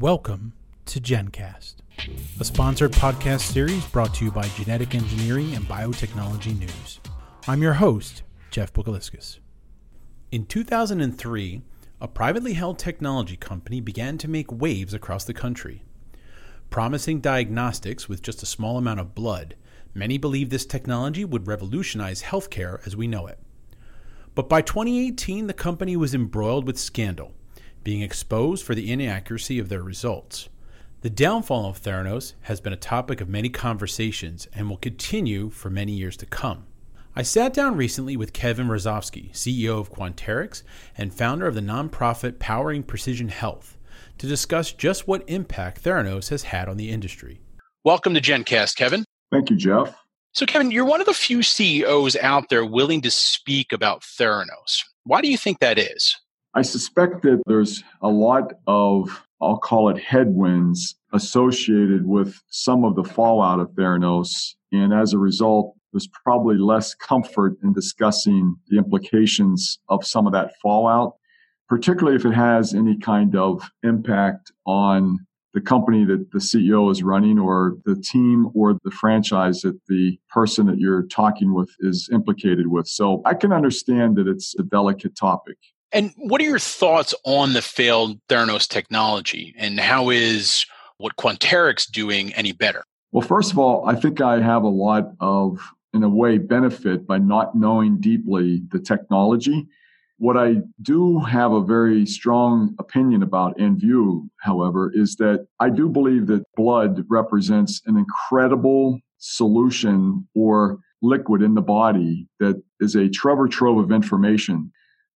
Welcome to GenCast, a sponsored podcast series brought to you by Genetic Engineering and Biotechnology News. I'm your host, Jeff Buguliskis. In 2003, a privately held technology company began to make waves across the country. Promising diagnostics with just a small amount of blood, many believed this technology would revolutionize healthcare as we know it. But by 2018, the company was embroiled with scandal being exposed for the inaccuracy of their results. The downfall of Theranos has been a topic of many conversations and will continue for many years to come. I sat down recently with Kevin Hrusovsky, CEO of Quanterix and founder of the nonprofit Powering Precision Health, to discuss just what impact Theranos has had on the industry. Welcome to GenCast, Kevin. Thank you, Jeff. So, Kevin, you're one of the few CEOs out there willing to speak about Theranos. Why do you think that is? I suspect that there's a lot of, I'll call it headwinds associated with some of the fallout of Theranos. And as a result, there's probably less comfort in discussing the implications of some of that fallout, particularly if it has any kind of impact on the company that the CEO is running or the team or the franchise that the person that you're talking with is implicated with. So I can understand that it's a delicate topic. And what are your thoughts on the failed Theranos technology and how is what Quanterix doing any better? Well, first of all, I think I have a lot of, in a way, benefit by not knowing deeply the technology. What I do have a very strong opinion about and view, however, is that I do believe that blood represents an incredible solution or liquid in the body that is a treasure trove of information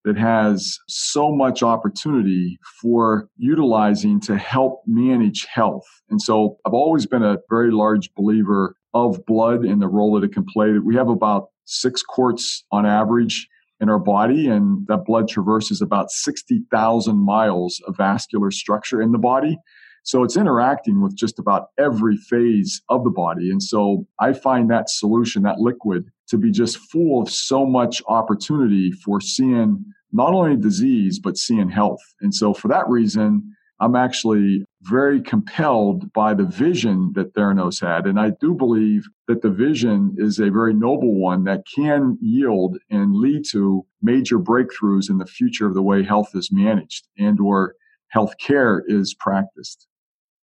that has so much opportunity for utilizing to help manage health. And so I've always been a very large believer of blood and the role that it can play. We have about six quarts on average in our body, and that blood traverses about 60,000 miles of vascular structure in the body. So it's interacting with just about every phase of the body. And so I find that solution, that liquid, to be just full of so much opportunity for seeing not only disease, but seeing health. And so for that reason, I'm actually very compelled by the vision that Theranos had. And I do believe that the vision is a very noble one that can yield and lead to major breakthroughs in the future of the way health is managed and or healthcare is practiced.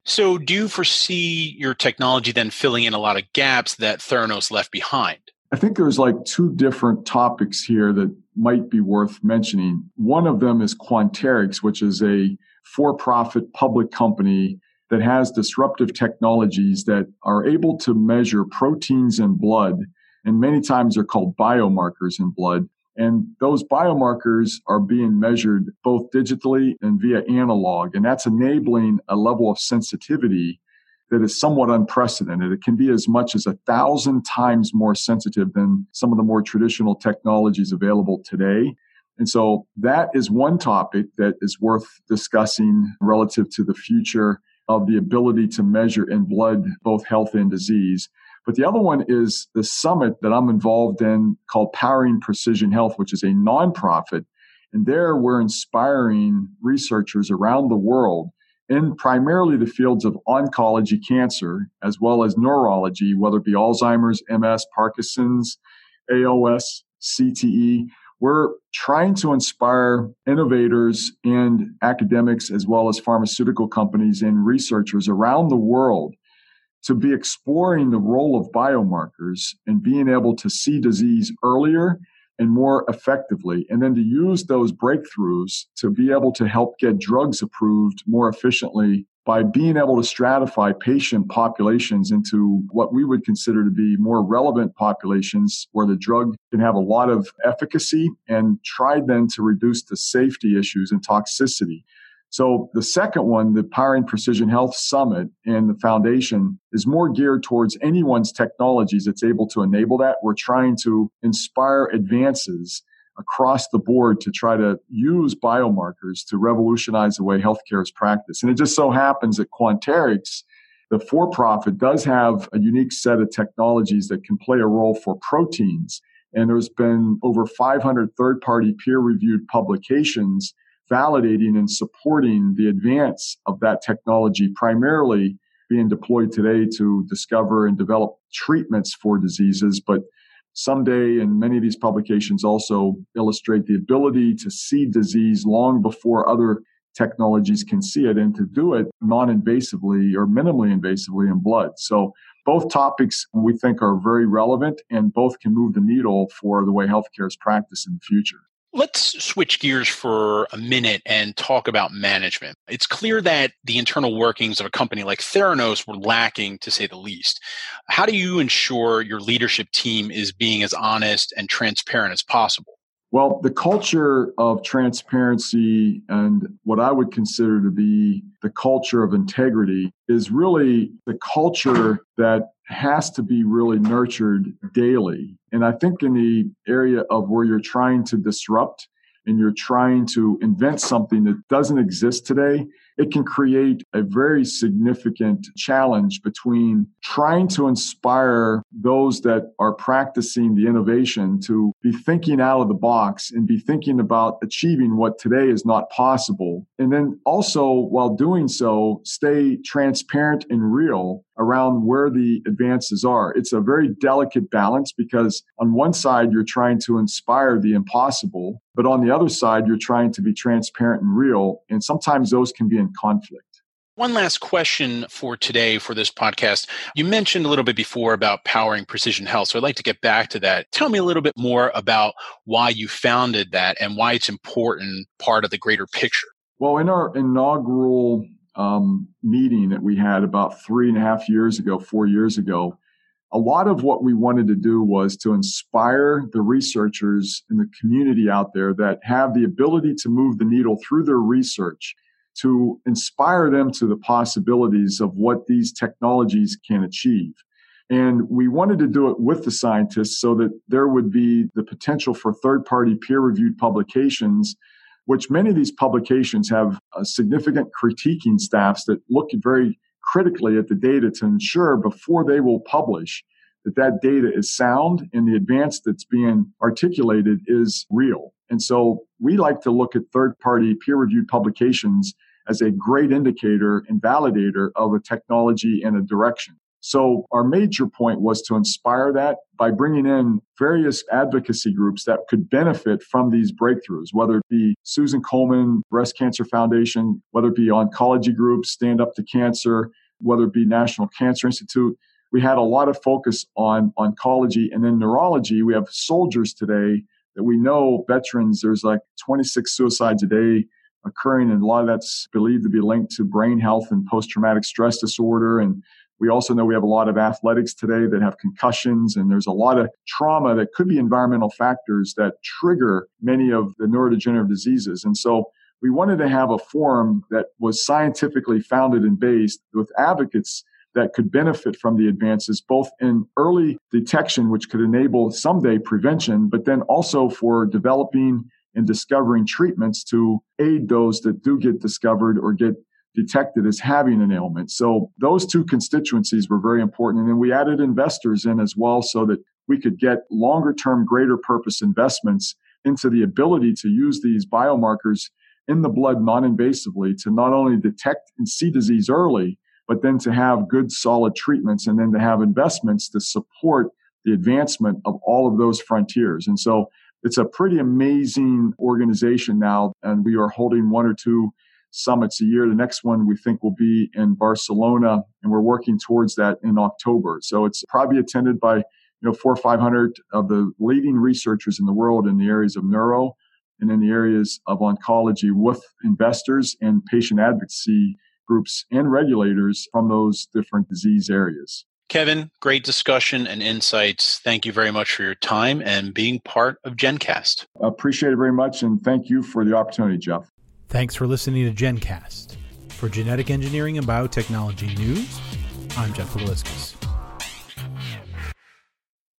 So do you foresee your technology then filling in a lot of gaps that Theranos left behind? I think there's like two different topics here that might be worth mentioning. One of them is Quanterix, which is a for profit public company that has disruptive technologies that are able to measure proteins in blood. And many times they're called biomarkers in blood. And those biomarkers are being measured both digitally and via analog. And that's enabling a level of sensitivity that is somewhat unprecedented. It can be as much as a thousand times more sensitive than some of the more traditional technologies available today. And so that is one topic that is worth discussing relative to the future of the ability to measure in blood both health and disease. But the other one is the summit that I'm involved in called Powering Precision Health, which is a nonprofit. And there we're inspiring researchers around the world in primarily the fields of oncology cancer, as well as neurology, whether it be Alzheimer's, MS, Parkinson's, ALS, CTE. We're trying to inspire innovators and academics, as well as pharmaceutical companies and researchers around the world to be exploring the role of biomarkers and being able to see disease earlier and more effectively, and then to use those breakthroughs to be able to help get drugs approved more efficiently by being able to stratify patient populations into what we would consider to be more relevant populations where the drug can have a lot of efficacy and try then to reduce the safety issues and toxicity. So the second one, the Powering Precision Health Summit and the foundation is more geared towards anyone's technologies that's able to enable that. We're trying to inspire advances across the board to try to use biomarkers to revolutionize the way healthcare is practiced. And it just so happens that Quanterix, the for profit, does have a unique set of technologies that can play a role for proteins. And there's been over 500 third party peer reviewed publications validating and supporting the advance of that technology, primarily being deployed today to discover and develop treatments for diseases. But someday, and many of these publications also illustrate the ability to see disease long before other technologies can see it and to do it non invasively or minimally invasively in blood. So both topics we think are very relevant and both can move the needle for the way healthcare is practiced in the future. Let's switch gears for a minute and talk about management. It's clear that the internal workings of a company like Theranos were lacking, to say the least. How do you ensure your leadership team is being as honest and transparent as possible? Well, the culture of transparency and what I would consider to be the culture of integrity is really the culture that has to be really nurtured daily. And I think in the area of where you're trying to disrupt and you're trying to invent something that doesn't exist today, it can create a very significant challenge between trying to inspire those that are practicing the innovation to be thinking out of the box and be thinking about achieving what today is not possible. And then also, while doing so, stay transparent and real around where the advances are. It's a very delicate balance because on one side, you're trying to inspire the impossible, but on the other side, you're trying to be transparent and real. And sometimes those can be in conflict. One last question for today for this podcast. You mentioned a little bit before about powering precision health. So I'd like to get back to that. Tell me a little bit more about why you founded that and why it's important part of the greater picture. Well, in our inaugural um, meeting that we had about three and a half years ago, four years ago, a lot of what we wanted to do was to inspire the researchers in the community out there that have the ability to move the needle through their research to inspire them to the possibilities of what these technologies can achieve. And we wanted to do it with the scientists so that there would be the potential for third party peer reviewed publications which many of these publications have uh, significant critiquing staffs that look very critically at the data to ensure before they will publish that that data is sound and the advance that's being articulated is real. And so we like to look at third party peer reviewed publications as a great indicator and validator of a technology and a direction. So our major point was to inspire that by bringing in various advocacy groups that could benefit from these breakthroughs, whether it be Susan Komen Breast Cancer Foundation, whether it be oncology groups, Stand Up to Cancer, whether it be National Cancer Institute. We had a lot of focus on oncology and then neurology. We have soldiers today that we know veterans, there's like 26 suicides a day occurring, and a lot of that's believed to be linked to brain health and post traumatic stress disorder and we also know we have a lot of athletics today that have concussions, and there's a lot of trauma that could be environmental factors that trigger many of the neurodegenerative diseases. And so we wanted to have a forum that was scientifically founded and based with advocates that could benefit from the advances, both in early detection, which could enable someday prevention, but then also for developing and discovering treatments to aid those that do get discovered or get detected as having an ailment. So those two constituencies were very important. And then we added investors in as well so that we could get longer term, greater purpose investments into the ability to use these biomarkers in the blood non invasively to not only detect and see disease early, but then to have good solid treatments and then to have investments to support the advancement of all of those frontiers. And so it's a pretty amazing organization now, and we are holding one or two summits a year. The next one we think will be in Barcelona, and we're working towards that in October. So it's probably attended by you know four or five hundred of the leading researchers in the world in the areas of neuro and in the areas of oncology with investors and patient advocacy groups and regulators from those different disease areas. Kevin, great discussion and insights. Thank you very much for your time and being part of GenCast. Appreciate it very much, and thank you for the opportunity, Jeff. Thanks for listening to GenCast. For genetic engineering and biotechnology news, I'm Jeff Buguliskis.